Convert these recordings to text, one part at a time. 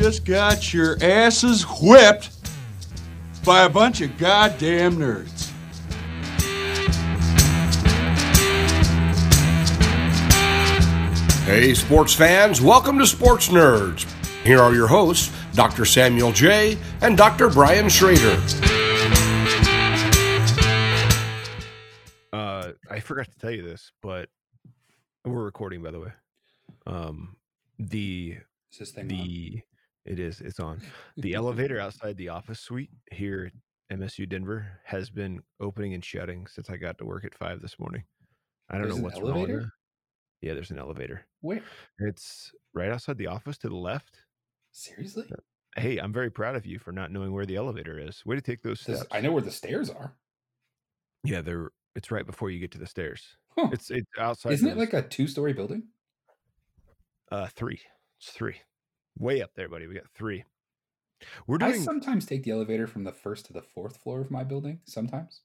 just got your asses whipped by a bunch of goddamn nerds. Hey, sports fans, welcome to Sports Nerds. Here are your hosts, Dr. Samuel J. and Dr. Brian Schrader. Uh, I forgot to tell you this, but we're recording, by the way. Um, the Is this thing on? It is it's on the elevator outside the office suite here at MSU Denver has been opening and shutting since I got to work at five this morning. I don't There's know what's wrong. elevator? it. Yeah, there's an elevator. Where? It's right outside the office to the left. Seriously? Hey, I'm very proud of you for not knowing where the elevator is. Way to take those steps. I know where the stairs are. Yeah, they're it's right before you get to the stairs. Huh. It's it's outside. Isn't it like a two-story building? Uh, three. It's three. Way up there, buddy. We got three. We're doing. I sometimes take the elevator from the first to the fourth floor of my building. Sometimes,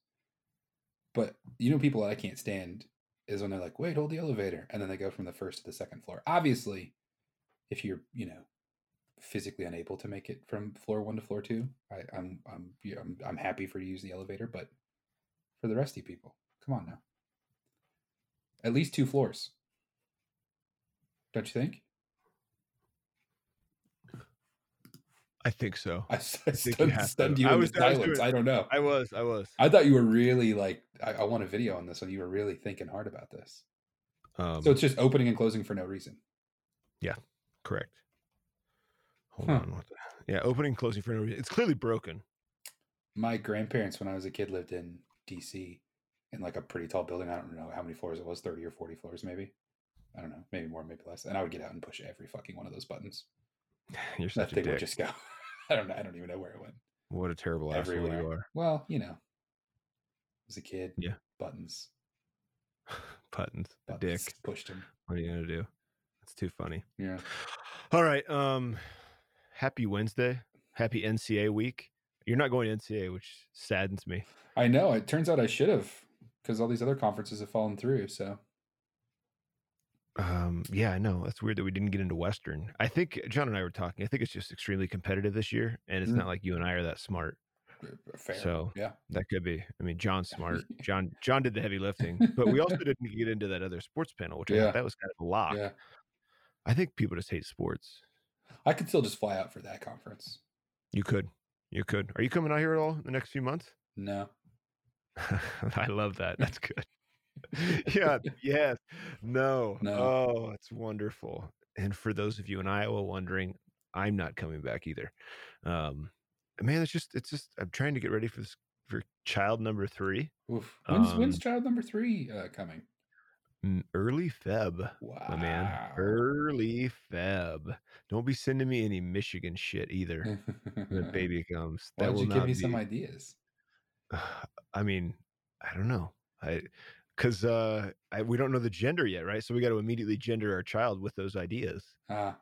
but you know, people I can't stand is when they're like, "Wait, hold the elevator," and then they go from the first to the second floor. Obviously, if you're, you know, physically unable to make it from floor one to floor two, I, I'm, I'm, yeah, I'm, I'm happy for you to use the elevator. But for the rest of you people, come on now. At least two floors. Don't you think? I think so. I, s- I think you stunned, to. stunned you I was- I was doing- I don't know. I was. I was. I thought you were really like. I, I want a video on this one. You were really thinking hard about this. Um, So it's just opening and closing for no reason. Yeah, correct. Hold Huh. on. What the, yeah, opening, and closing for no reason. It's clearly broken. My grandparents, when I was a kid, lived in D.C. in like a pretty tall building. I don't know how many floors it was, thirty or forty floors, maybe. I don't know, maybe more, maybe less. And I would get out and push every fucking one of those buttons. You're That such a thing dick. would just go. I don't know. I don't even know where it went. What a terrible asshole you are. Well, you know, as a kid, Yeah. buttons, Buttons. Buttons dick. pushed him. What are you gonna do? It's too funny. Yeah. All right. Um, happy Wednesday. Happy NCA week. You're not going to NCA, which saddens me. I know. It turns out I should have because all these other conferences have fallen through. So Um, yeah, I know. That's weird that we didn't get into Western. I think John and I were talking. I think it's just extremely competitive this year, and it's Mm. not like you and I are that smart. uh, fair. So, yeah. That could be. I mean, John's smart. John John did the heavy lifting, but we also didn't get into that other sports panel, which I Yeah. thought that was kind of a lock. Yeah. I think people just hate sports. I could still just fly out for that conference. You could, you could. Are you coming out here at all in the next few months? No. I love that. That's good. yeah. Yes. No. No. Oh, it's wonderful. And for those of you in Iowa wondering, I'm not coming back either. Um, man, it's just, it's just, I'm trying to get ready for this for child number three. Oof. When's, when's Um, child number three uh, coming? Mm, Early Feb, Wow. my man. Early Feb. Don't be sending me any Michigan shit either. When the baby comes. Why That will you give me some ideas? I mean, I don't know. I because uh I, we don't know the gender yet, right? So we got to immediately gender our child with those ideas. Ah,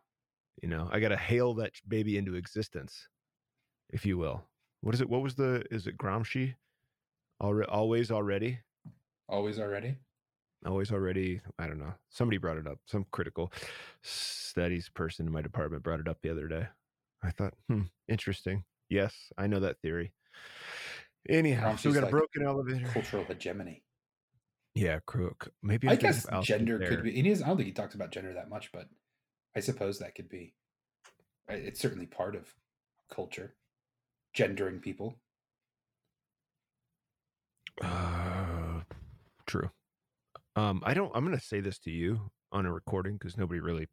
You know, I got to hail that baby into existence, if you will. What is it? What was the? Is it Gramsci? Alre- always already, always already? always already. I don't know. Somebody brought it up. Some critical studies person in my department brought it up the other day. I thought, hmm, interesting. Yes, I know that theory. Anyhow, so we got a like broken elevator. Cultural hegemony. Yeah, crook. Maybe I I'm guess gender could be. He is, I don't think he talks about gender that much, but I suppose that could be. uh, It's certainly part of culture, gendering people. Uh, true. Um, I don't. I'm going to say this to you on a recording because nobody really,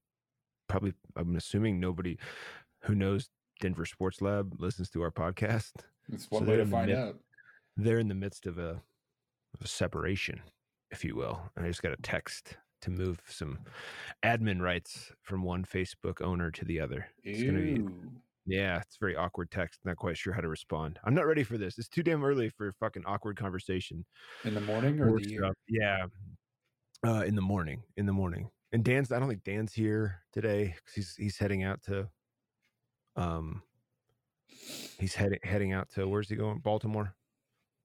probably. I'm assuming nobody who knows Denver Sports Lab listens to our podcast. It's one they're way to find mid- out. They're in the midst of a, of a separation, if you will, and I just got a text to move some admin rights from one Facebook owner to the other. It's gonna be Yeah, it's very awkward text. Not quite sure how to respond. I'm not ready for this. It's too damn early for fucking awkward conversation. In the morning or the. Yeah, uh, in the morning. In the morning. And Dan's. I don't think Dan's here today 'cause he's he's heading out to. Um. He's heading heading out to where's he going? Baltimore.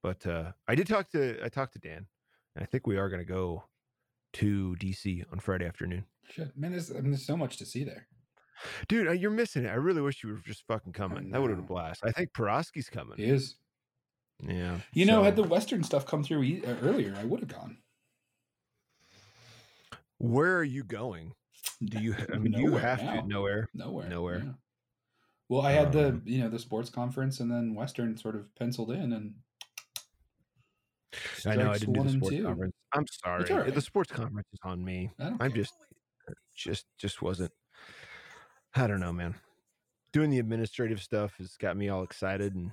But uh I did talk to I talked to Dan. And I think we are going to go to DC on Friday afternoon. Shit, man, there's, I mean, there's so much to see there. Dude, uh, you're missing it. I really wish you were just fucking coming. That would have been a blast. I think Peroski's coming. He is. Yeah. You know, had the Western stuff come through e- uh, earlier, I would have gone. where are you going? Do you? I mean, you have now. to nowhere. Nowhere. Nowhere. yeah. Well, I had the Um, you know the sports conference and then Western sort of penciled in and. I know I didn't do the sports conference. I'm sorry. right. The sports conference is on me. I'm care. just, just, just wasn't. I don't know, man. Doing the administrative stuff has got me all excited, and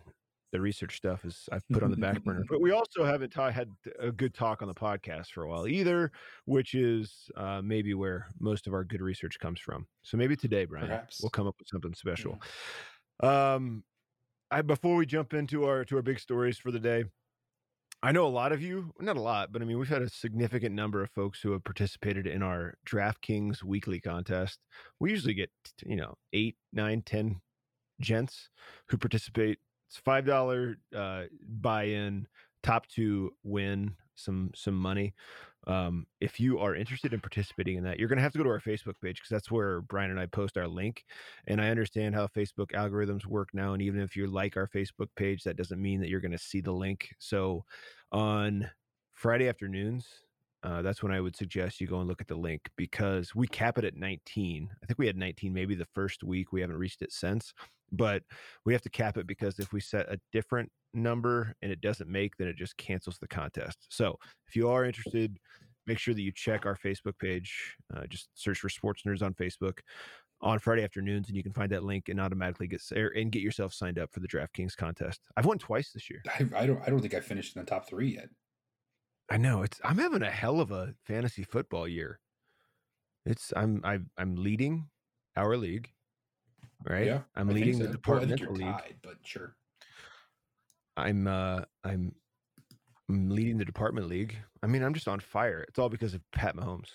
the research stuff is I've put on the back burner. But we also haven't ta- had a good talk on the podcast for a while either, which is uh, maybe where most of our good research comes from. So maybe today, Brian, Perhaps. we'll come up with something special. Um, I before we jump into our to our big stories for the day. I know a lot of you, not a lot, but I mean, we've had a significant number of folks who have participated in our DraftKings weekly contest. We usually get, you know, eight, nine, ten gents who participate. It's five dollar uh, buy in. Top two win some some money. Um, if you are interested in participating in that, you're going to have to go to our Facebook page because that's where Brian and I post our link. And I understand how Facebook algorithms work now. And even if you like our Facebook page, that doesn't mean that you're going to see the link. So on Friday afternoons, uh, that's when I would suggest you go and look at the link because we cap it at 19. I think we had 19 maybe the first week. We haven't reached it since, but we have to cap it because if we set a different number and it doesn't make, then it just cancels the contest. So if you are interested, make sure that you check our Facebook page. Uh, just search for Sports Nerds on Facebook on Friday afternoons, and you can find that link and automatically get er, and get yourself signed up for the DraftKings contest. I've won twice this year. I, I don't. I don't think I finished in the top three yet. I know it's. I'm having a hell of a fantasy football year. It's. I'm. I, I'm leading our league. Right. Yeah, I'm I leading the so. Well, I departmental you're league. tied, but sure. I'm. uh I'm. I'm leading the department league. I mean, I'm just on fire. It's all because of Pat Mahomes.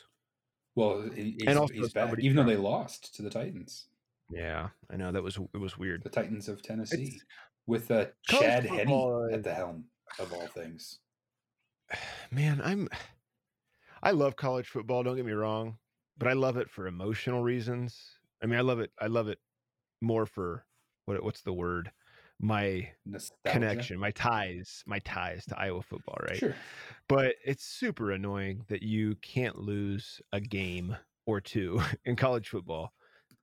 Well, And also even though they lost to the Titans, Yeah, I know that was it was weird. the Titans of Tennessee, It's- with uh, Chad Henne at the helm of all things. man, I'm I love college football, don't get me wrong, but I love it for emotional reasons. I mean, I love it I love it more for what what's the word? My Nostalgia. connection, my ties, my ties to Iowa football, right? Sure. But it's super annoying that you can't lose a game or two in college football.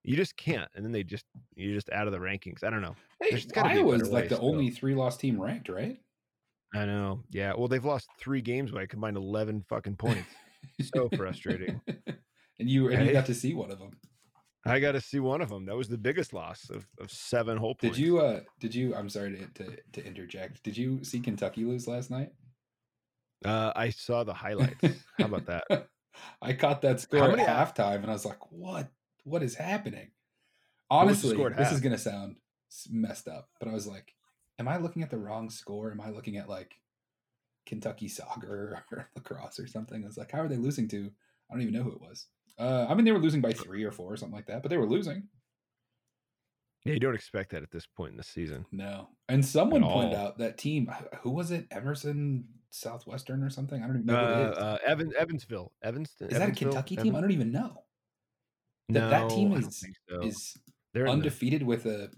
You just can't, and then they just you're just out of the rankings. I don't know. Hey, There's gotta be a Iowa's like the still. only three loss team ranked, right? I know. Yeah. Well, they've lost three games by combined eleven fucking points. So frustrating. and you and you Hey. got to see one of them. I got to see one of them. That was the biggest loss of, of seven whole points. Did you? uh Did you? I'm sorry to, to to interject. Did you see Kentucky lose last night? Uh, I saw the highlights. How about that? I caught that score How at many- halftime, and I was like, "What? What is happening?" What was the Honestly, this is gonna sound messed up, but I was like, "Am I looking at the wrong score? Am I looking at like Kentucky soccer or lacrosse or something?" I was like, "How are they losing to?" I don't even know who it was. Uh, I mean, they were losing by three or four or something like that, but they were losing. Yeah, you don't expect that at this point in the season. No, and someone At pointed all. out that team. Who was it? Emerson Southwestern or something? I don't even Uh, know who it is. uh, Evan, Evansville, Evanston. is that a Kentucky team? Evan- I don't even know. No, That that team is so. is They're in the- undefeated with a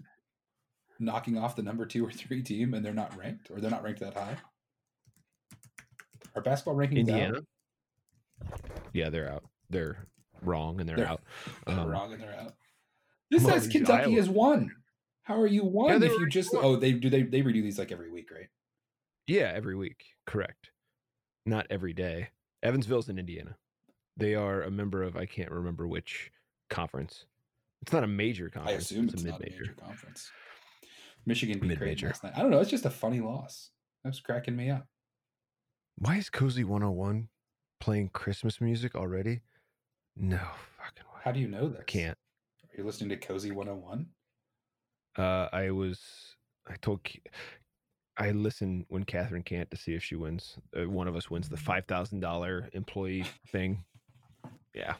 knocking off the number two or three team, and they're not ranked, or they're not ranked that high. Are basketball rankings Indiana. out? Yeah, they're out. They're wrong and they're, They're- out. They're Um, wrong and they're out. This well, says Iowa- Kentucky has won. How are you one they if you just? one. Oh, they do they they redo these like every week, right? Yeah, every week. Correct. Not every day. Evansville's in Indiana. They are a member of I can't remember which conference. It's not a major conference. I assume it's, it's a not a mid-major. major conference. Michigan beat Mid-major. last night. I don't know. It's just a funny loss. That's cracking me up. Why is KOSI 101 playing Christmas music already? No fucking way. How do you know this? I can't. Are you listening to KOSI 101? Uh, I was. I told. I listen when Catherine can't to see if she wins. Uh, one of us wins the five thousand dollar employee thing. Yeah,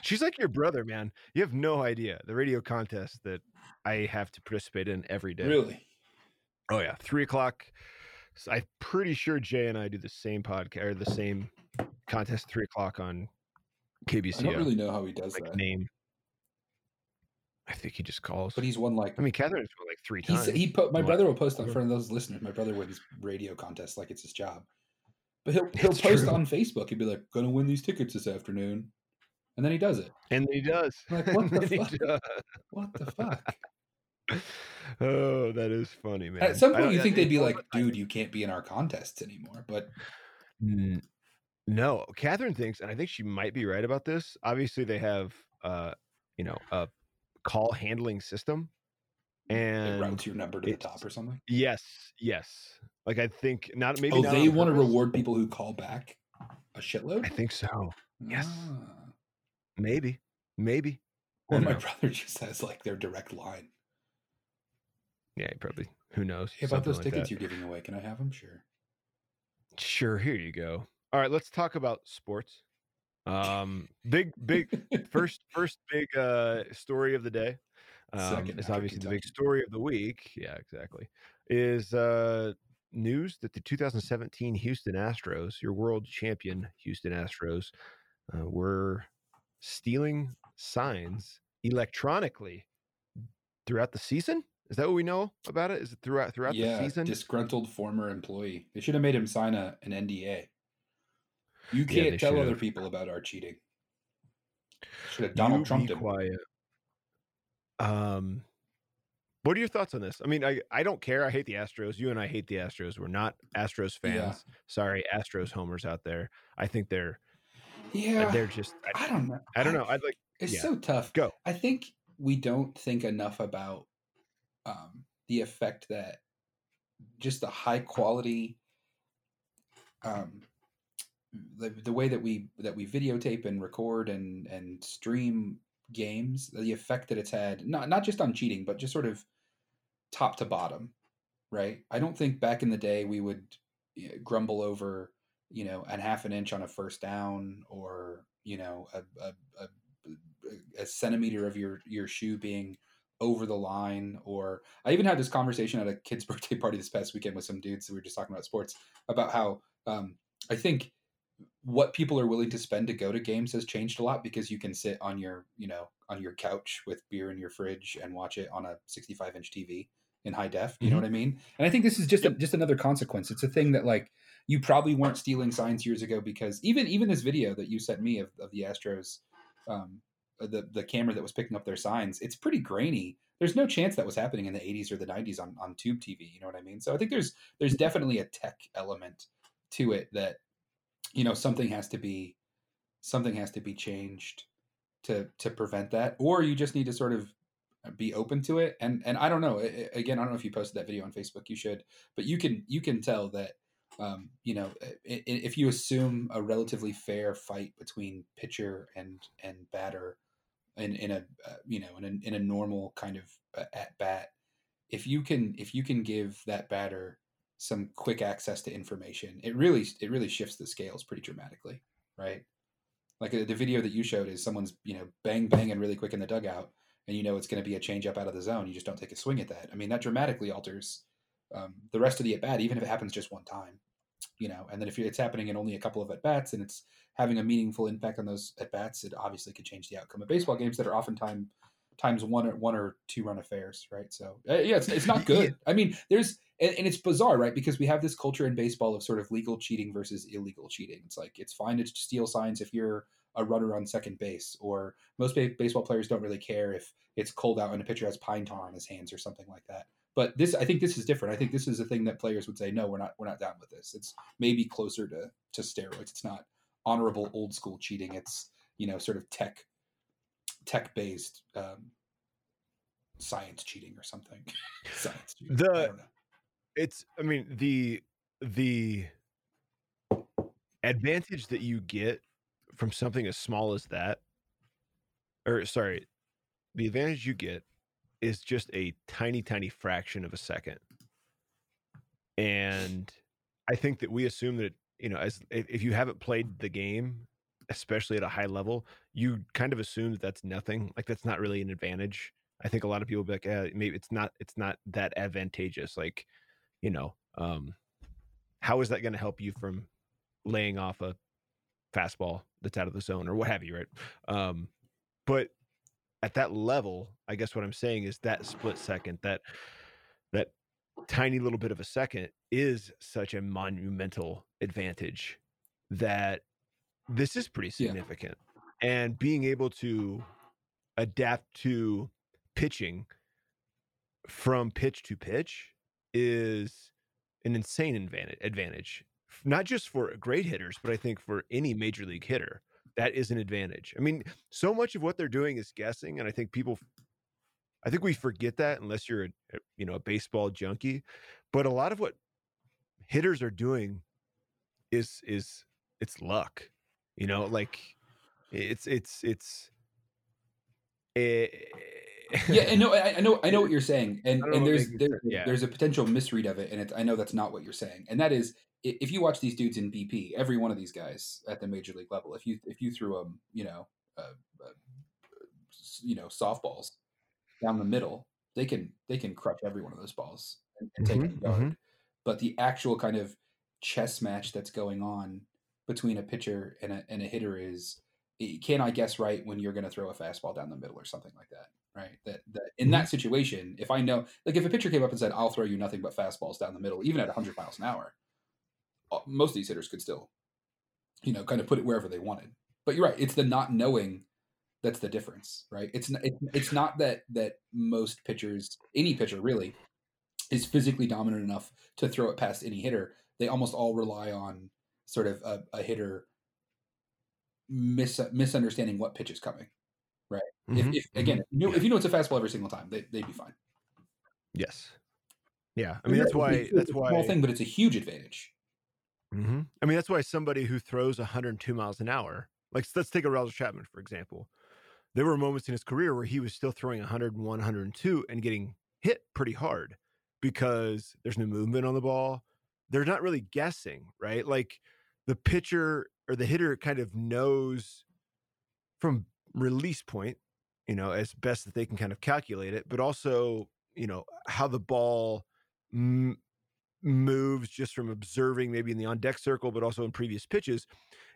she's like your brother, man. You have no idea the radio contest that I have to participate in every day. Really? Oh yeah, three o'clock. So I'm pretty sure Jay and I do the same podcast or the same contest three o'clock on KBC. I don't really know how he does like that. name. I think he just calls. But he's won like I mean, Catherine's won like three times. he put my brother will post on Yeah. for those listeners. My brother wins radio contests like it's his job. But he'll he'll It's post true. on Facebook. He'd be like, "Gonna win these tickets this afternoon," and then he does it. and he does. Like, what the fuck? What the fuck? Oh, that is funny, man. At some point, you think they'd be like, "Dude, you can't be in our contests anymore." But N- No, Catherine thinks, and I think she might be right about this. Obviously, they have, uh, you know, a call handling system, and it routes your number to the top or something. yes, yes. Like I think not maybe. oh, not they want to reward people who call back a shitload. I think so. yes. Ah. Maybe, maybe. Or my know. brother just has like their direct line. Yeah, probably. Who knows? Hey, about those like tickets that. you're giving away, can I have them? Sure. Sure. Here you go. All right, let's talk about sports. Um, big, big first first big uh story of the day um, after obviously the big story of the week yeah exactly is uh news that the 2017 houston astros your world champion houston astros uh, were stealing signs electronically throughout the season is that what we know about it is it throughout throughout yeah, the season disgruntled former employee. They should have made him sign a, an NDA. You can't they tell other people about our cheating. Should have Donald Trump be him. quiet. Um, what are your thoughts on this? I mean, I I don't care. I hate the Astros. You and I hate the Astros. We're not Astros fans. Yeah. Sorry, Astros homers out there. I think they're Yeah, they're just. I, I don't know. I don't know. I'd like It's yeah. so tough. Go. I think we don't think enough about um, the effect that just the high quality, um, the, the way that we that we videotape and record and and stream games, the effect that it's had not not just on cheating, but just sort of top to bottom, right? I don't think back in the day we would grumble over you know an half an inch on a first down or you know a, a, a a centimeter of your your shoe being over the line or i even had this conversation at a kid's birthday party this past weekend with some dudes we were just talking about sports about how um, i think what people are willing to spend to go to games has changed a lot because you can sit on your you know on your couch with beer in your fridge and watch it on a 65 inch tv in high def you know what i mean and i think this is just a, just another consequence it's a thing that like you probably weren't stealing signs years ago because even even this video that you sent me of, of the astros um, uh, the the camera that was picking up their signs, it's pretty grainy. There's no chance that was happening in the 80s or the 90s on on tube TV. You know what I mean? So I think there's there's definitely a tech element to it that you know something has to be something has to be changed to to prevent that, or you just need to sort of be open to it. And and I don't know. Again, I don't know if you posted that video on Facebook. You should, but you can you can tell that um, you know, i- if you assume a relatively fair fight between pitcher and and batter in in a uh, you know in a in a normal kind of uh, at bat, if you can if you can give that batter some quick access to information, it really it really shifts the scales pretty dramatically, right? Like uh, the video that you showed is someone's you know bang banging really quick in the dugout, and you know it's going to be a change up out of the zone. You just don't take a swing at that. I mean that dramatically alters um, the rest of the at bat, even if it happens just one time. You know, and then if it's happening in only a couple of at bats and it's having a meaningful impact on those at bats, it obviously could change the outcome of baseball games that are oftentimes times one or one or two run affairs, right? So uh, yeah, it's, it's not good. I mean, there's and, and it's bizarre, right? Because we have this culture in baseball of sort of legal cheating versus illegal cheating. It's like it's fine to steal signs if you're a runner on second base, or most baseball players don't really care if it's cold out and a pitcher has pine tar on his hands or something like that. But this, I think, this is different. I think this is a thing that players would say, no, we're not, we're not down with this. It's maybe closer to to steroids. It's not honorable old school cheating. It's you know sort of tech tech based um, science cheating or something. science cheating. I The- don't know. It's i mean the the advantage that you get from something as small as that or sorry the advantage you get is just a tiny tiny fraction of a second. And i think that we assume that you know as if, you haven't played the game especially at a high level you kind of assume that that's nothing like that's not really an advantage. I think a lot of people be like eh, maybe it's not it's not that advantageous like you know, um, how is that going to help you from laying off a fastball that's out of the zone or what have you, right? Um, but at that level, I guess what I'm saying is that split second, that that tiny little bit of a second is such a monumental advantage that this is pretty Yeah. significant. And being able to adapt to pitching from pitch to pitch is an insane advantage not just for great hitters but i think for any major league hitter that is an advantage. I mean so much of what they're doing is guessing and i think people i think we forget that unless you're a, a you know a baseball junkie but a lot of what hitters are doing is is it's luck you know like it's it's it's eh, yeah, I know, I, I know, I know what you're saying, and I don't know and if there's there. Yeah. there's a potential misread of it, and it's, I know that's not what you're saying, and that is if you watch these dudes in BP, every one of these guys at the major league level, if you if you threw them, you know, uh, uh, you know, softballs down the middle, they can they can crush every one of those balls and, and take Mhm, it yard. mhm. But the actual kind of chess match that's going on between a pitcher and a and a hitter is i- can I guess right when you're going to throw a fastball down the middle or something like that, right? That that in that situation, if I know, like if a pitcher came up and said, "I'll throw you nothing but fastballs down the middle," even at 100 miles an hour, uh, most of these hitters could still, you know, kind of put it wherever they wanted. But you're right; it's the not knowing that's the difference, right? It's it's it's not that that most pitchers, any pitcher really, is physically dominant enough to throw it past any hitter. They almost all rely on sort of a, a hitter mis- misunderstanding what pitch is coming. Right. If, Mhm, if again, mhm. if you, know, if you know it's a fastball every single time, they, they'd be fine. yes yeah i mean that's why that's it's a why small thing, but it's a huge advantage. hmm I mean, that's why somebody who throws 102 miles an hour, like let's take a Roger Chapman for example. There were moments in his career where he was still throwing 101, 102 and getting hit pretty hard because there's no movement on the ball. They're not really guessing, right? Like the pitcher or the hitter kind of knows from release point, you know, as best that they can kind of calculate it, but also, you know, how the ball m- moves just from observing maybe in the on deck circle, but also in previous pitches.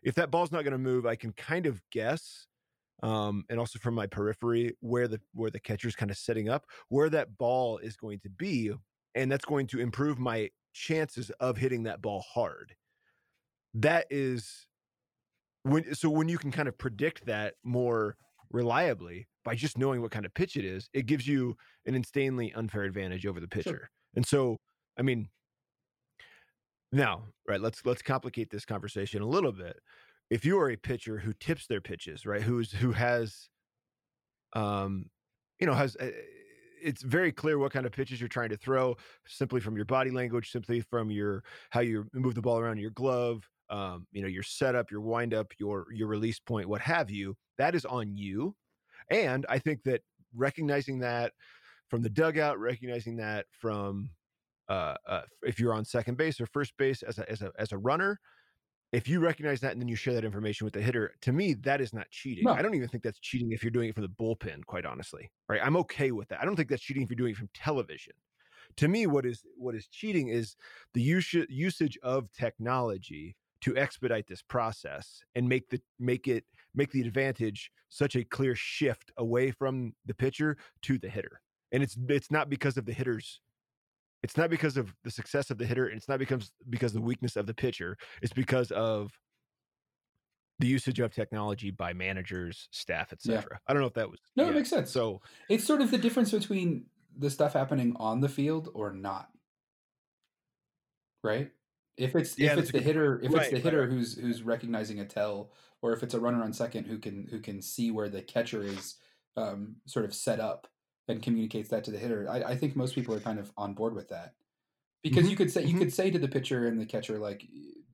If that ball's not going to move, I can kind of guess, um, and also from my periphery where the where the catcher's kind of setting up, where that ball is going to be, and that's going to improve my chances of hitting that ball hard. That is when so when you can kind of predict that more reliably by just knowing what kind of pitch it is, it gives you an insanely unfair advantage over the pitcher. And so, I mean, now, right, let's let's complicate this conversation a little bit. If you are a pitcher who tips their pitches, right, who's who has um you know, has uh, it's very clear what kind of pitches you're trying to throw simply from your body language, simply from your how you move the ball around your glove, um, you know, your setup, your windup, your your release point, what have you. That is on you. And I think that recognizing that from the dugout, recognizing that from uh, uh, if you're on second base or first base as a, as a as a runner, if you recognize that and then you share that information with the hitter, to me that is not cheating. No. I don't even think that's cheating if you're doing it from the bullpen. Quite honestly, right? I'm okay with that. I don't think that's cheating if you're doing it from television. To me, what is what is cheating is the us- usage of technology to expedite this process and make the make it make the advantage such a clear shift away from the pitcher to the hitter. And it's it's not because of the hitter's it's not because of the success of the hitter and it's not because because of the weakness of the pitcher it's because of the usage of technology by managers staff Yeah. etc i don't know if that was No, it makes sense. so It's sort of the difference between the stuff happening on the field or not. Right? If it's Yeah, if it's the good hitter, if it's Right, the right, hitter who's who's recognizing a tell, or if it's a runner on second who can who can see where the catcher is um, sort of set up and communicates that to the hitter, I, I think most people are kind of on board with that. Because Mhm, you could say you mhm. could say to the pitcher and the catcher like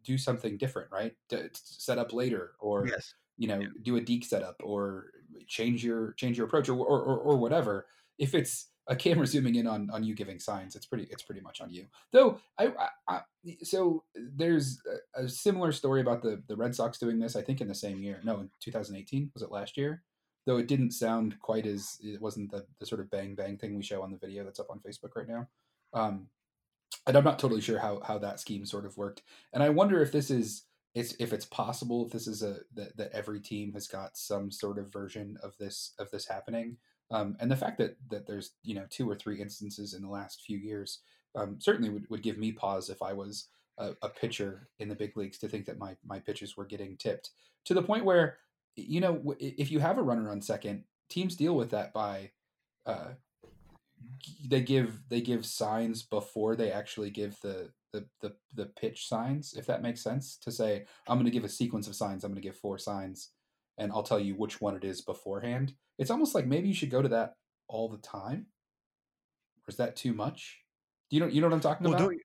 do something different, right? To, to set up later or yes you know do a deke setup or change your change your approach or or, or, or whatever if it's a camera zooming in on on you giving signs. It's pretty it's pretty much on you. Though i, I, I so there's a, a similar story about the the red sox doing this i think in the same year. No in 2018 was it last year? Though it didn't sound quite as it wasn't the, the sort of bang bang thing we show on the video that's up on facebook right now. Um and i'm not totally sure how how that scheme sort of worked. And i wonder if this is it's if it's possible if this is a that, that every team has got some sort of version of this of this happening um, and the fact that that there's you know two or three instances in the last few years um, certainly would, would give me pause if i was a, a, pitcher in the big leagues to think that my my pitches were getting tipped to the point where you know if you have a runner on second teams deal with that by uh, they give they give signs before they actually give the the the, the pitch signs if that makes sense to say i'm going to give a sequence of signs i'm going to give four signs and i'll tell you which one it is beforehand. It's almost like maybe you should go to that all the time. Or is that too much? Do you know you know what i'm talking well, about? you,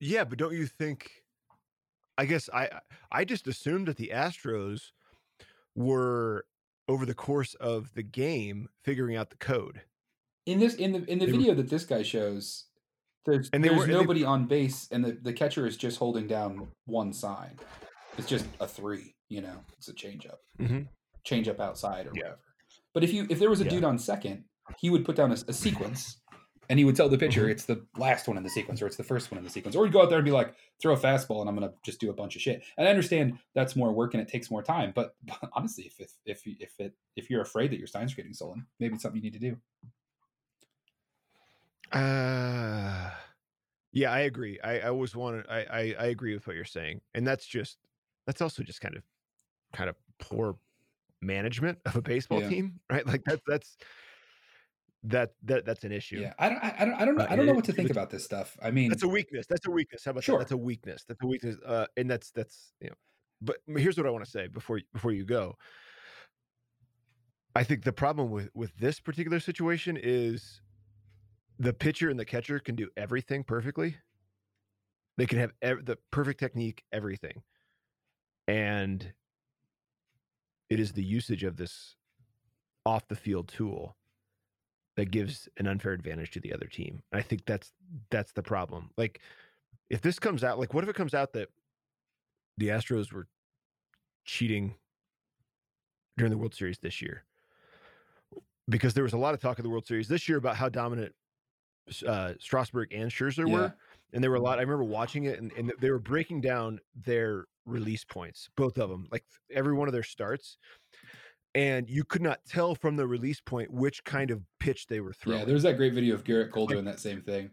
yeah but don't you think i guess i i just assumed that the astros were over the course of the game figuring out the code. In this in the in the they video were, that this guy shows there's, and there's were, nobody they, on base and the, the catcher is just holding down one sign it's just a three you know it's a change up mm-hmm. change up outside or yeah. whatever but if you if there was a yeah. dude on second he would put down a, a sequence and he would tell the pitcher mm-hmm. it's the last one in the sequence or it's the first one in the sequence or he'd go out there and be like throw a fastball and i'm gonna just do a bunch of shit and i understand that's more work and it takes more time but, but honestly if if if, if it if you're afraid that your signs are getting stolen maybe it's something you need to do uh, yeah, I agree. I, I always wanted. I, I I agree with what you're saying, and that's just that's also just kind of kind of poor management of a baseball yeah. team, right? Like that's that's that that that's an issue. Yeah, I don't, I don't, I don't know, I don't know what to think about this stuff. I mean, that's a weakness. That's a weakness. How about sure. that? That's a weakness. That's a weakness. Uh, and that's that's you know. But here's what I want to say before before you go. I think the problem with with this particular situation is the pitcher and the catcher can do everything perfectly. They can have ev- the perfect technique, everything. And it is the usage of this off the field tool that gives an unfair advantage to the other team. And I think that's that's the problem. Like if this comes out, like what if it comes out that the Astros were cheating during the World Series this year? Because there was a lot of talk of the World Series this year about how dominant uh, Strasburg and Scherzer yeah. were, and there were a lot. I remember watching it, and, and they were breaking down their release points, both of them, like every one of their starts, and you could not tell from the release point which kind of pitch they were throwing. Yeah, there's that great video of Gerrit Cole doing that same thing.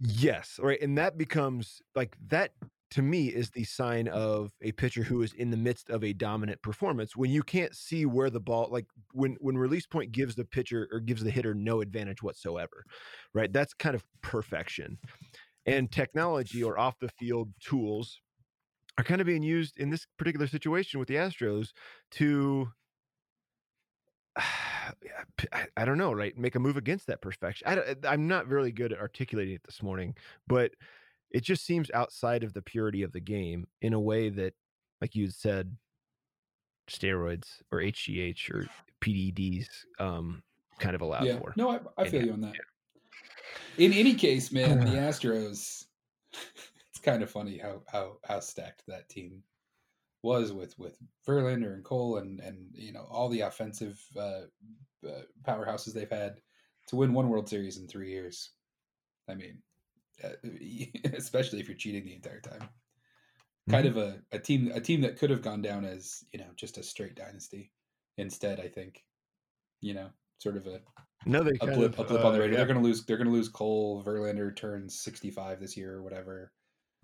Yes, right, and that becomes like that to me is the sign of a pitcher who is in the midst of a dominant performance when you can't see where the ball like when when release point gives the pitcher or gives the hitter no advantage whatsoever right that's kind of perfection and technology or off the field tools are kind of being used in this particular situation with the Astros to I, don't know, right? Make a move against that perfection. I, am not really good at articulating it this morning, but it just seems outside of the purity of the game in a way that, like you said, steroids or HGH or PEDs um, kind of allowed yeah. for. No, I, I feel you on that. Yeah. In any case, man, the Astros. Kind of funny how how how stacked that team was with with Verlander and Cole and and you know all the offensive uh, uh, powerhouses they've had to win one World Series in three years. I mean, uh, especially if you're cheating the entire time. Kind mm-hmm. of a, a team a team that could have gone down as you know just a straight dynasty. Instead, I think, you know, sort of a no, they a blip, of, a blip uh, on the uh. Yeah. They're to lose. They're going to lose Cole. Verlander turns 65 this year or whatever.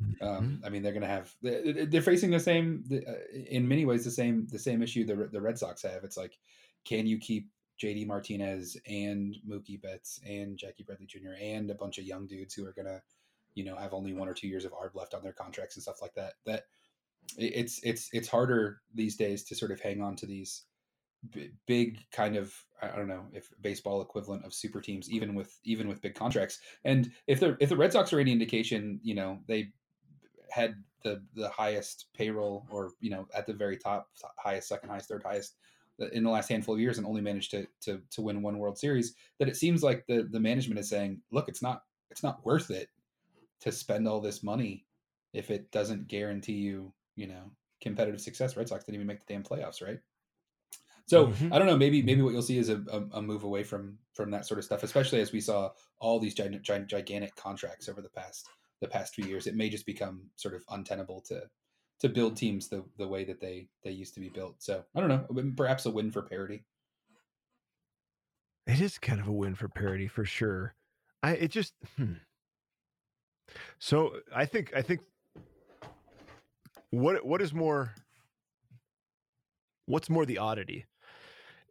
Mm-hmm. Um, I mean, they're going to have. They're facing the same, uh, in many ways, the same the same issue the the Red Sox have. It's like, can you keep JD Martinez and Mookie Betts and Jackie Bradley Jr. and a bunch of young dudes who are gonna, you know, have only one or two years of ARB left on their contracts and stuff like that. That it's it's it's harder these days to sort of hang on to these big kind of I don't know if baseball equivalent of super teams, even with even with big contracts. And if the if the Red Sox are any indication, you know, they had the the highest payroll or you know at the very top highest second highest third highest in the last handful of years and only managed to to to win one World Series, that it seems like the the management is saying, look, it's not it's not worth it to spend all this money if it doesn't guarantee you, you know, competitive success. Red Sox didn't even make the damn playoffs, right? So mm-hmm. I don't know. Maybe maybe what you'll see is a, a, a, move away from from that sort of stuff, especially as we saw all these giant, giant, gigantic contracts over the past the past few years. It may just become sort of untenable to to build teams the the way that they they used to be built. So I don't know, perhaps a win for parity. It is kind of a win for parity for sure. I it just hmm. so I think I think what what is more what's more the oddity?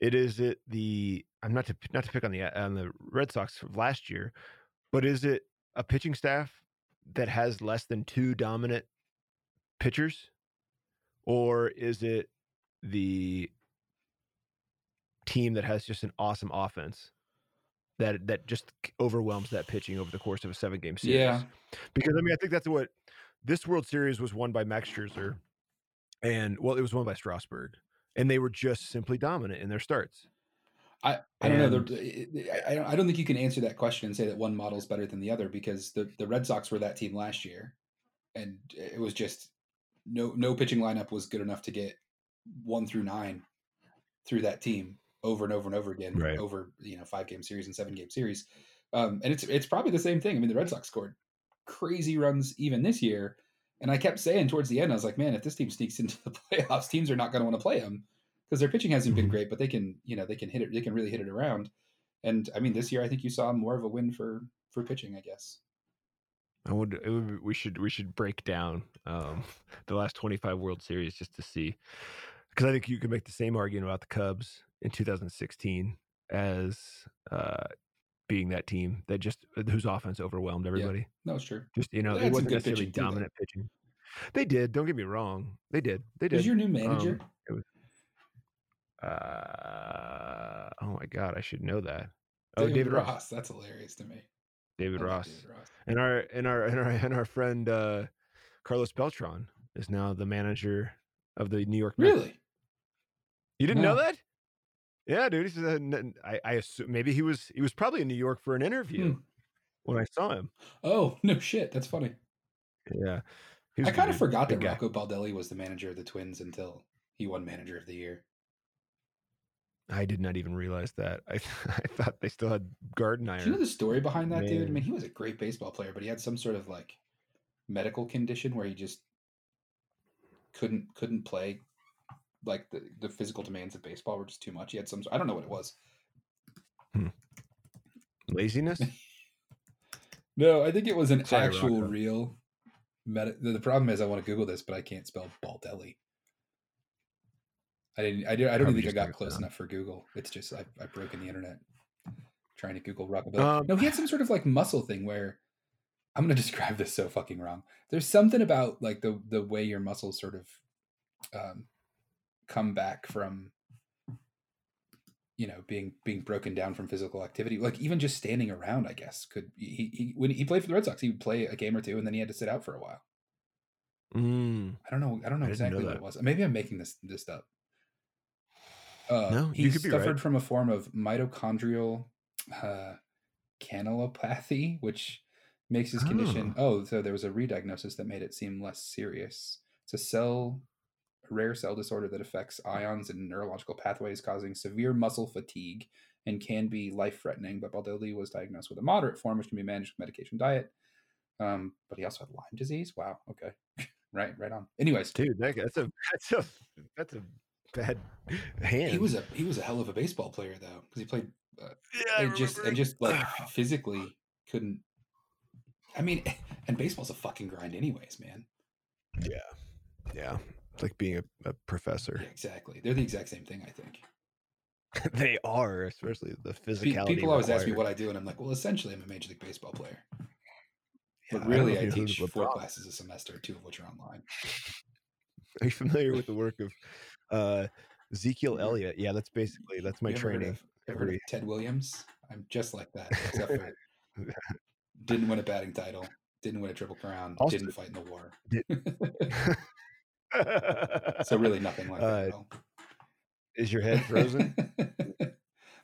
It is it the I'm not to not to pick on the on the Red Sox of last year, but is it a pitching staff that has less than two dominant pitchers, or is it the team that has just an awesome offense that that just overwhelms that pitching over the course of a seven game series? Yeah, because I mean I think that's what this World Series was won by Max Scherzer, and well, it was won by Strasburg, and they were just simply dominant in their starts. I, I don't know. I don't, I don't think you can answer that question and say that one model is better than the other because the, the Red Sox were that team last year, and it was just no no pitching lineup was good enough to get one through nine through that team over and over and over again right. over you know five game series and seven game series, um, and it's it's probably the same thing. I mean, the Red Sox scored crazy runs even this year, and I kept saying towards the end, I was like, man, if this team sneaks into the playoffs, teams are not going to want to play them because their pitching hasn't been mm-hmm. great, but they can, you know, they can hit it, they can really hit it around. And I mean, this year I think you saw more of a win for for pitching, I guess. I would, would we should we should break down um, the last 25 World Series just to see because I think you could make the same argument about the Cubs in 2016 as uh, being that team that just uh, whose offense overwhelmed everybody. Yeah, that was true. Just you know, it wasn't necessarily pitching dominant pitching. They did. Don't get me wrong. They did. They did. Who's your new manager? Um, uh, oh my god, I should know that. Oh, David, David Ross. Ross. That's hilarious to me. David Ross. David Ross. And our and our and our and our friend uh, Carlos Beltran is now the manager of the New York Mets. Really? You didn't no. know that? Yeah, dude. He's a, I, I assume maybe he was he was probably in New York for an interview hmm. when I saw him. Oh no, shit! That's funny. Yeah, I kind of forgot that guy. Rocco Baldelli was the manager of the Twins until he won Manager of the Year. I did not even realize that. I I thought they still had Garden Iron. Do you know the story behind that, Man. dude? I mean, he was a great baseball player, but he had some sort of like medical condition where he just couldn't couldn't play. Like the, the physical demands of baseball were just too much. He had some. I don't know what it was. Hmm. Laziness. no, I think it was an Sorry, actual Rocco. real. Med- the problem is, I want to Google this, but I can't spell Baldelli. I didn't. I, did, I don't think I got close down. enough for Google. It's just I, I've broken the internet trying to Google rockabilly. Um, no, he had some sort of like muscle thing where I'm going to describe this so fucking wrong. There's something about like the the way your muscles sort of um, come back from you know being being broken down from physical activity like even just standing around i guess could he, he when he played for the red sox he would play a game or two and then he had to sit out for a while mm. i don't know i don't know I exactly know what it was maybe i'm making this this up uh, no, he suffered right. from a form of mitochondrial uh, channelopathy, which makes his condition. Oh. oh, so there was a re-diagnosis that made it seem less serious. It's a cell, a rare cell disorder that affects ions and neurological pathways, causing severe muscle fatigue and can be life-threatening. But Baldelli was diagnosed with a moderate form, which can be managed with medication diet. Um, but he also had Lyme disease. Wow. Okay. right. Right on. Anyways, dude, that's a that's a that's a bad hand. He was a he was a hell of a baseball player though, because he played uh, yeah, and just and just like physically couldn't. I mean, and baseball's a fucking grind, anyways, man. Yeah, yeah, it's like being a, a professor. Yeah, exactly. They're the exact same thing, I think. they are, especially the physicality. People always ask me what I do, and I'm like, well, essentially, I'm a major league baseball player. Yeah, but really, I, I teach four classes a semester, two of which are online. Are you familiar with the work of uh, Ezekiel Elliott. Yeah, that's basically that's my training. Ever heard of Ted Williams? I'm just like that, except for didn't win a batting title, didn't win a triple crown, also, didn't fight in the war. so really nothing like uh, that. Is your head frozen?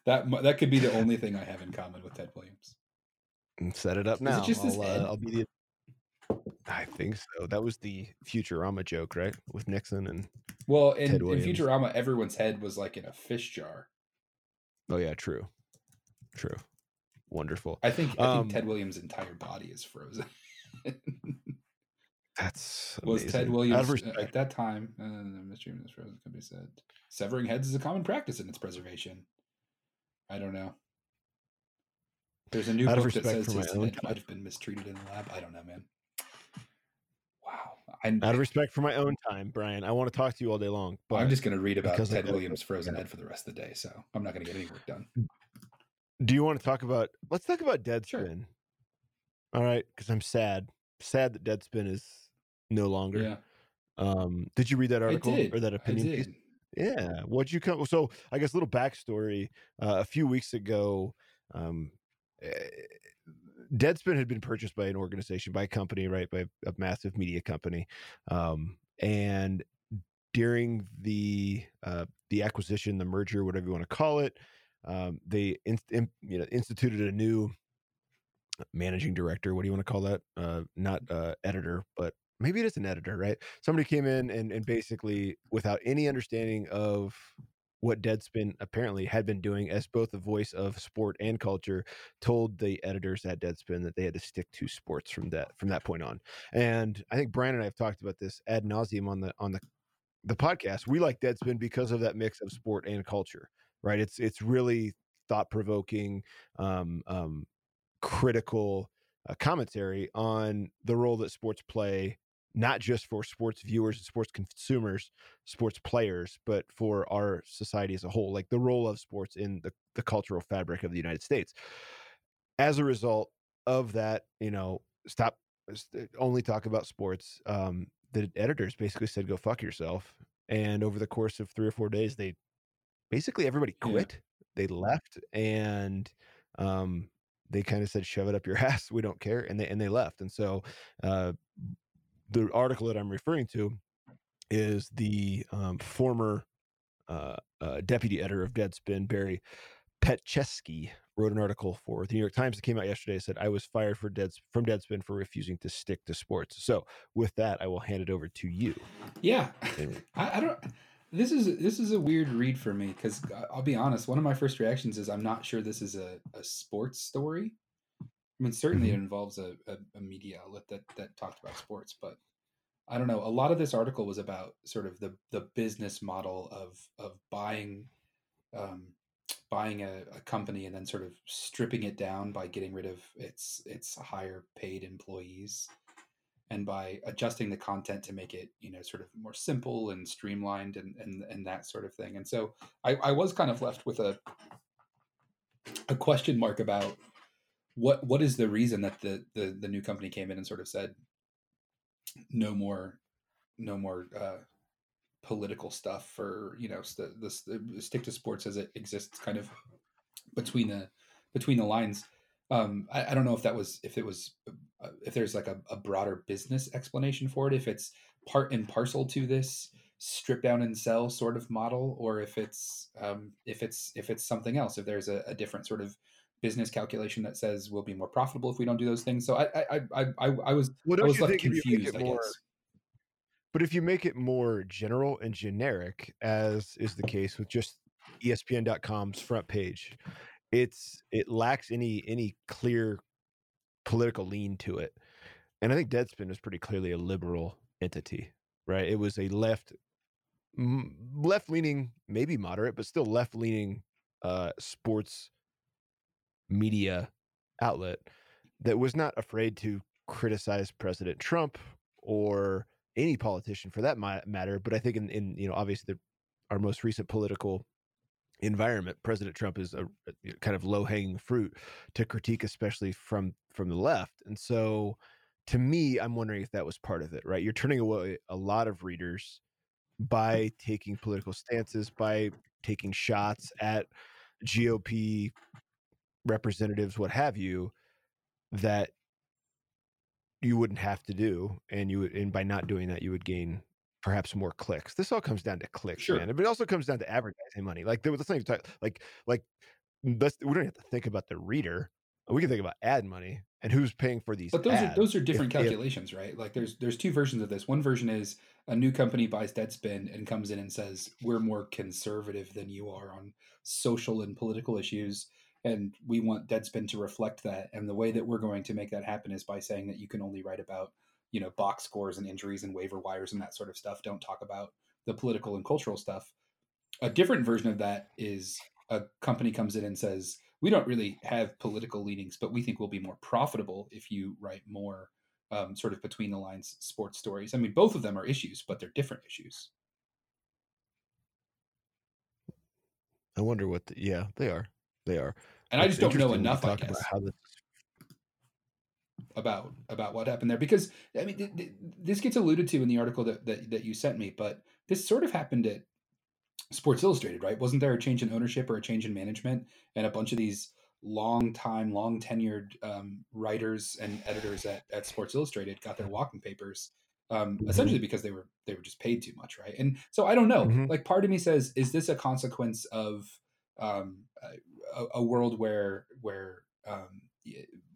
that that could be the only thing I have in common with Ted Williams. Set it up now. It just I'll, uh, I'll be the I think so. That was the Futurama joke, right? With Nixon and well, in, in Futurama, everyone's head was like in a fish jar. Oh yeah, true, true, wonderful. I think I um, think Ted Williams' entire body is frozen. That's was amazing. Ted Out of Williams respect- at that time? Uh, Mr. Miss Frozen company said severing heads is a common practice in its preservation. I don't know. There's a new book that says his head might have been mistreated in the lab. I don't know, man. Wow. I, out of respect for my own time, Brian, I want to talk to you all day long. But I'm just going to read about because I Ted Williams' frozen yeah. head for the rest of the day, so I'm not going to get any work done. do you want to talk about? Let's talk about Deadspin. Sure. All right, because I'm sad. Sad that Deadspin is no longer. Yeah, Um, did you read that article or that opinion piece? Yeah. What'd you come? So I guess a little backstory. Uh, a few weeks ago, um, eh, Deadspin had been purchased by an organization, by a company, right, by a massive media company, um, and during the uh, the acquisition, the merger, whatever you want to call it, um, they in, in, you know instituted a new managing director. What do you want to call that? Uh, not uh, editor, but maybe it is an editor, right? Somebody came in and, and basically, without any understanding of what Deadspin apparently had been doing as both the voice of sport and culture, told the editors at Deadspin that they had to stick to sports from that from that point on. And I think Brian and I have talked about this ad nauseum on the on the the podcast. We like Deadspin because of that mix of sport and culture, right? It's it's really thought provoking, um, um, critical uh, commentary on the role that sports play, not just for sports viewers and sports consumers, sports players, but for our society as a whole, like the role of sports in the, the cultural fabric of the United States. As a result of that, you know, stop only talk about sports. Um, the editors basically said, go fuck yourself. And over the course of three or four days, they basically everybody Yeah. quit. They left and um, they kind of said, shove it up your ass. We don't care. And they, and they left. And so, uh, the article that I'm referring to is the um, former uh, uh, deputy editor of Deadspin, Barry Petchesky, wrote an article for the New York Times that came out yesterday. Said I was fired for Dead from Deadspin for refusing to stick to sports. So with that, I will hand it over to you. Yeah, Anyway. I, I don't. This is this is a weird read for me because I'll be honest. One of my first reactions is I'm not sure this is a, a sports story. I mean, certainly it involves a, a, a media outlet that that talked about sports, but I don't know. A lot of this article was about sort of the the business model of of buying um, buying a, a company and then sort of stripping it down by getting rid of its its higher paid employees and by adjusting the content to make it you know sort of more simple and streamlined and and, and that sort of thing and so I, I was kind of left with a a question mark about what what is the reason that the the, the new company came in and sort of said no more no more uh political stuff for you know st- the, st- stick to sports as it exists kind of between the between the lines. Um I, I don't know if that was if it was uh, if there's like a, a broader business explanation for it if it's part and parcel to this strip down and sell sort of model or if it's um if it's if it's something else if there's a, a different sort of business calculation that says we'll be more profitable if we don't do those things so i i i i, I was Well, i was left think if you make confused it i guess But if you make it more general and generic, as is the case with just ESPN.com's front page, it's it lacks any any clear political lean to it. And I think Deadspin was pretty clearly a liberal entity, right? It was a left left leaning, maybe moderate, but still left leaning uh, sports media outlet that was not afraid to criticize President Trump or any politician for that matter. But I think in, in you know obviously the, our most recent political environment, President Trump is a, a kind of low hanging fruit to critique, especially from from the left. And so, to me, I'm wondering if that was part of it. Right, you're turning away a lot of readers by taking political stances, by taking shots at GOP representatives, what have you, that you wouldn't have to do, and you would, and by not doing that, you would gain perhaps more clicks. This all comes down to clicks, Sure. man. But it also comes down to advertising money. Like, there- not even talk, like, like mm, let's we don't have to think about the reader. We can think about ad money and who's paying for these. But those ads. are those are different If- if- calculations, right? Like there's there's two versions of this. One version is a new company buys Deadspin and comes in and says we're more conservative than you are on social and political issues, and we want Deadspin to reflect that. And the way that we're going to make that happen is by saying that you can only write about you know box scores and injuries and waiver wires and that sort of stuff. Don't talk about the political and cultural stuff. A different version of that is a company comes in and says, "We don't really have political leanings, but we think we'll be more profitable if you write more um, sort of between the lines sports stories." I mean, both of them are issues, but they're different issues. I wonder what. The, yeah, they are. They are. And I just don't know enough, I guess, about this. about about what happened there because I mean th- th- this gets alluded to in the article that, that that you sent me, but this sort of happened at Sports Illustrated, right? Wasn't there a change in ownership or a change in management, and a bunch of these long time, long tenured um, writers and editors at, at Sports Illustrated got their walking papers, um, Mhm. essentially because they were they were just paid too much, right? And so I don't know. Mhm. Like part of me says, is this a consequence of um, a, world where where um,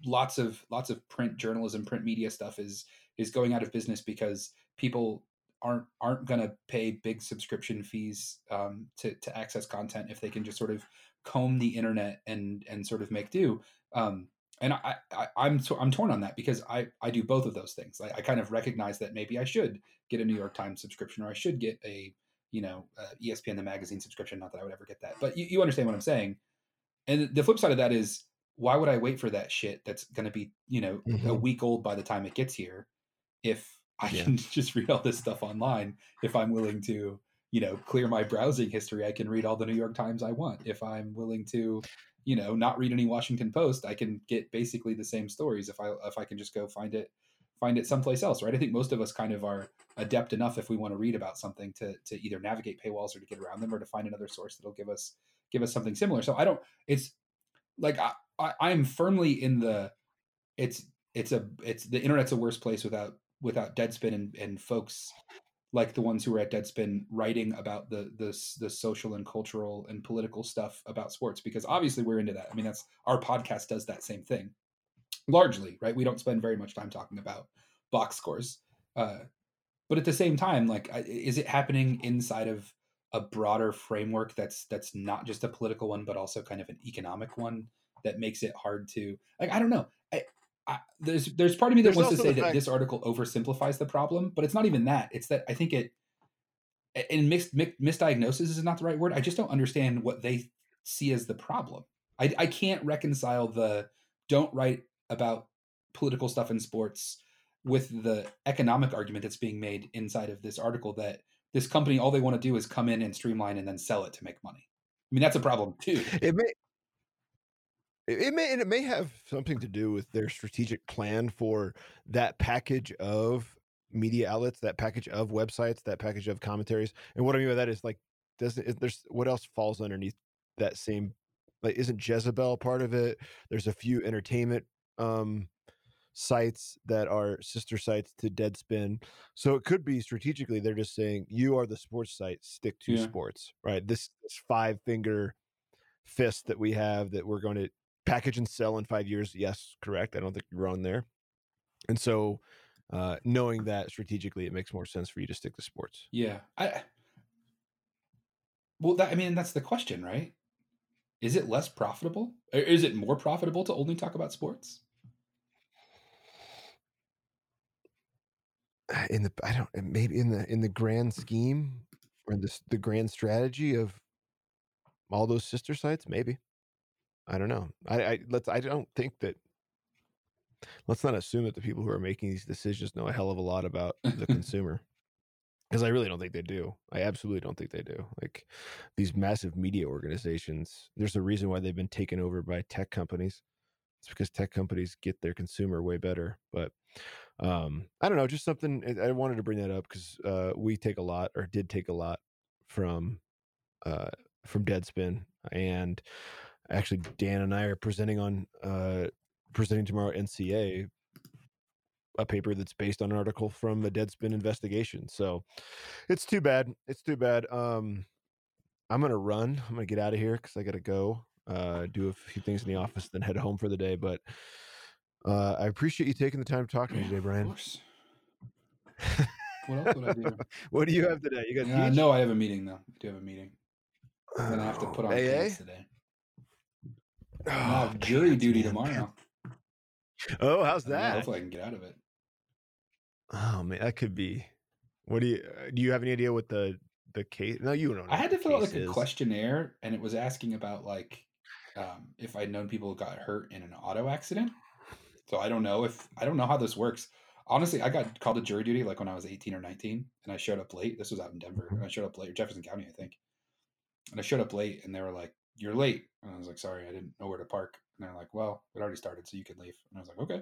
lots of lots of print journalism, print media stuff is is going out of business because people aren't aren't going to pay big subscription fees um, to to access content if they can just sort of comb the internet and and sort of make do. Um, and I, I I'm so I'm torn on that because I I do both of those things. I, I kind of recognize that maybe I should get a New York Times subscription or I should get a you know uh, ESPN the magazine subscription. Not that I would ever get that, but you, you understand what I'm saying. And the flip side of that is why would I wait for that shit that's going to be you know a Mhm. week old by the time it gets here if I Yeah. can just read all this stuff online if I'm willing to, you know, clear my browsing history, I can read all the New York Times I want. If I'm willing to, you know, not read any Washington Post, I can get basically the same stories if I if I can just go find it find it someplace else, right? I think most of us kind of are adept enough if we want to read about something to to either navigate paywalls or to get around them or to find another source that'll give us give us something similar. So I don't it's like I, I I'm firmly in the it's it's a it's the internet's a worse place without without Deadspin and, and folks like the ones who were at Deadspin writing about the the the social and cultural and political stuff about sports because obviously we're into that. I mean that's our podcast does that same thing largely, right? We don't spend very much time talking about box scores, uh, but at the same time, like, is it happening inside of a broader framework that's that's not just a political one, but also kind of an economic one that makes it hard to like? I don't know. I, I, there's there's part of me that There's wants to say that fact- this article oversimplifies the problem, but it's not even that. It's that I think it and mixed, mixed misdiagnosis is not the right word. I just don't understand what they see as the problem. I, I can't reconcile the don't write about political stuff in sports with the economic argument that's being made inside of this article that this company all they want to do is come in and streamline and then sell it to make money. I mean that's a problem too. It may. It may and it may have something to do with their strategic plan for that package of media outlets, that package of websites, that package of commentaries. And what I mean by that is like, doesn't there's what else falls underneath that same? Like, isn't Jezebel part of it? There's a few entertainment um sites that are sister sites to Deadspin. So it could be strategically they're just saying you are the sports site, stick to Yeah. sports, right? This, this five finger fist that we have that we're going to package and sell in five years. Yes, correct. I don't think you're wrong there. And so uh, knowing that strategically, it makes more sense for you to stick to sports. Yeah. I Well, that I mean that's the question, right? Is it less profitable? Or is it more profitable to only talk about sports? Uh, in the I don't maybe in the in the grand scheme or this the grand strategy of all those sister sites, maybe. I don't know. I, I let's I don't think that let's not assume that the people who are making these decisions know a hell of a lot about the consumer. Because I really don't think they do. I absolutely don't think they do. Like these massive media organizations, there's a reason why they've been taken over by tech companies. It's because tech companies get their consumer way better. But um, I don't know, just something I I wanted to bring that up because uh, we take a lot, or did take a lot from uh, from Deadspin, and actually Dan and I are presenting on uh, presenting tomorrow NCA a paper that's based on an article from a Deadspin investigation. So it's too bad. It's too bad. Um, I'm gonna run. I'm gonna get out of here because I gotta go uh, do a few things in the office, then head home for the day. But uh, I appreciate you taking the time to talk to me today, Brian. What else would I do? what do you have today? You got Uh, no, I have a meeting though. I do have a meeting. I'm gonna have to put on AA? today. I Oh, have jury duty man. tomorrow. Oh, how's that? I? Hopefully, I can get out of it. Oh man, that could be. What do you uh, do? You have any idea what the the case? No, you don't. Know I had to fill out like a questionnaire, and it was asking about like um, if I'd known people got hurt in an auto accident. So I don't know if I don't know how this works. Honestly, I got called to jury duty like when I was 18 or 19, and I showed up late. This was out in Denver, and I showed up late, Jefferson County, I think. And I showed up late, and they were like, "You're late," and I was like, "Sorry, I didn't know where to park." And they're like, "Well, it already started, so you can leave." And I was like, "Okay,"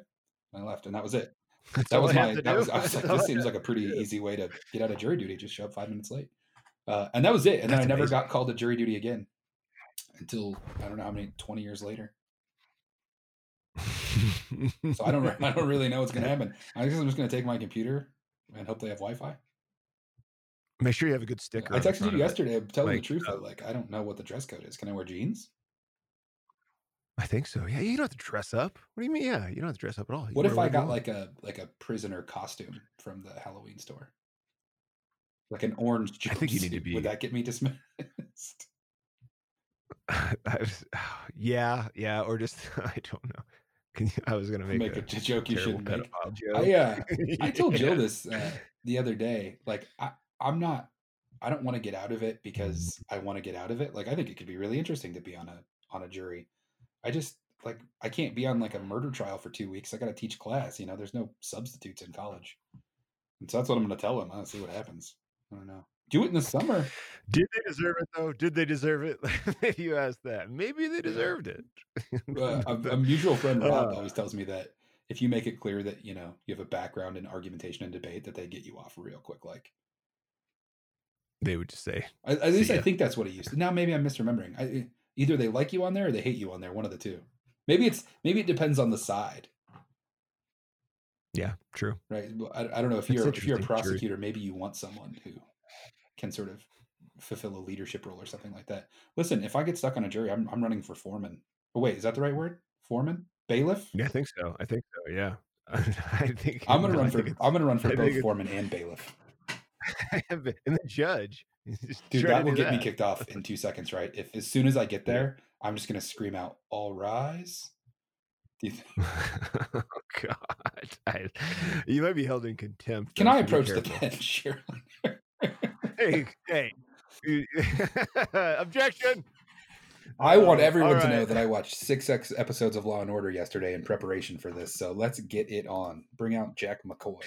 and I left, and that was it. That's That was my. That was. I was like, this seems like a pretty easy way to get out of jury duty. Just show up five minutes late, uh, and that was it. And then That's I never amazing. got called to jury duty again until I don't know how many twenty years later. So I don't. I don't really know what's gonna happen. I guess I'm just gonna take my computer and hope they have Wi-Fi. Make sure you have a good sticker. I texted you yesterday. Telling Like, the truth. uh, though, like I don't know what the dress code is. Can I wear jeans? I think so. Yeah, you don't have to dress up. What do you mean? Yeah, you don't have to dress up at all. You What if I got like a like a prisoner costume from the Halloween store, like an orange? I think you need to be- Would that get me dismissed? I was, yeah, yeah, or just I don't know. You, I was gonna make, Make a, a joke you shouldn't make. joke. I uh, I told Jill this uh, the other day. Like, I, I'm not, I don't want to get out of it because I want to get out of it. Like, I think it could be really interesting to be on a on a jury. I just like I can't be on like a murder trial for two weeks. I got to teach class. You know, there's no substitutes in college, and so that's what I'm going to tell him. I'll see what happens. I don't know. Do it in the summer. Did they deserve it though? Did they deserve it? if you ask that, maybe they deserved it. Uh, a, a mutual friend Rob Uh. always tells me that if you make it clear that you know you have a background in argumentation and debate, that they get you off real quick. Like they would just say, At, at least I think that's what he used. to. Now maybe I'm misremembering. I, either they like you on there or they hate you on there. One of the two. Maybe it's maybe it depends on the side, "Yeah, true." right? I, I don't know if That's you're if you're a prosecutor, maybe you want someone who can sort of fulfill a leadership role or something like that. Listen, if I get stuck on a jury, I'm I'm running for foreman. Oh wait, is that the right word? Foreman, bailiff. Yeah, I think so. I think so. Yeah, I think I'm gonna no, run for I'm gonna run for I both foreman and bailiff. and the judge. Dude, that will get me kicked off in two seconds, right? If as soon as I get there, I'm just gonna scream out, "All rise." Do you think? oh God, I, you might be held in contempt. Can I approach the bench, Shirley? Hey, hey, objection. I want Uh, everyone all to know that I watched six ex- episodes of Law and Order yesterday in preparation for this. So let's get it on. Bring out Jack McCoy.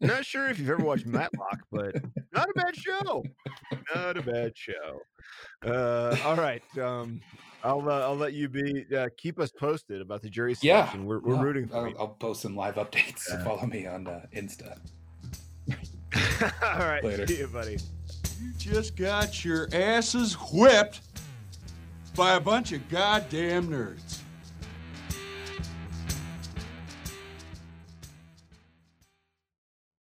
Not sure if you've ever watched Matlock, but not a bad show. Not a bad show. Uh, all right, um, I'll uh, I'll let you be. Uh, keep us posted about the jury Yeah, selection. We're we're No, rooting for I'll, you. I'll post some live updates. Yeah. follow me on uh, Insta. all right, Later. see you, buddy. You just got your asses whipped by a bunch of goddamn nerds.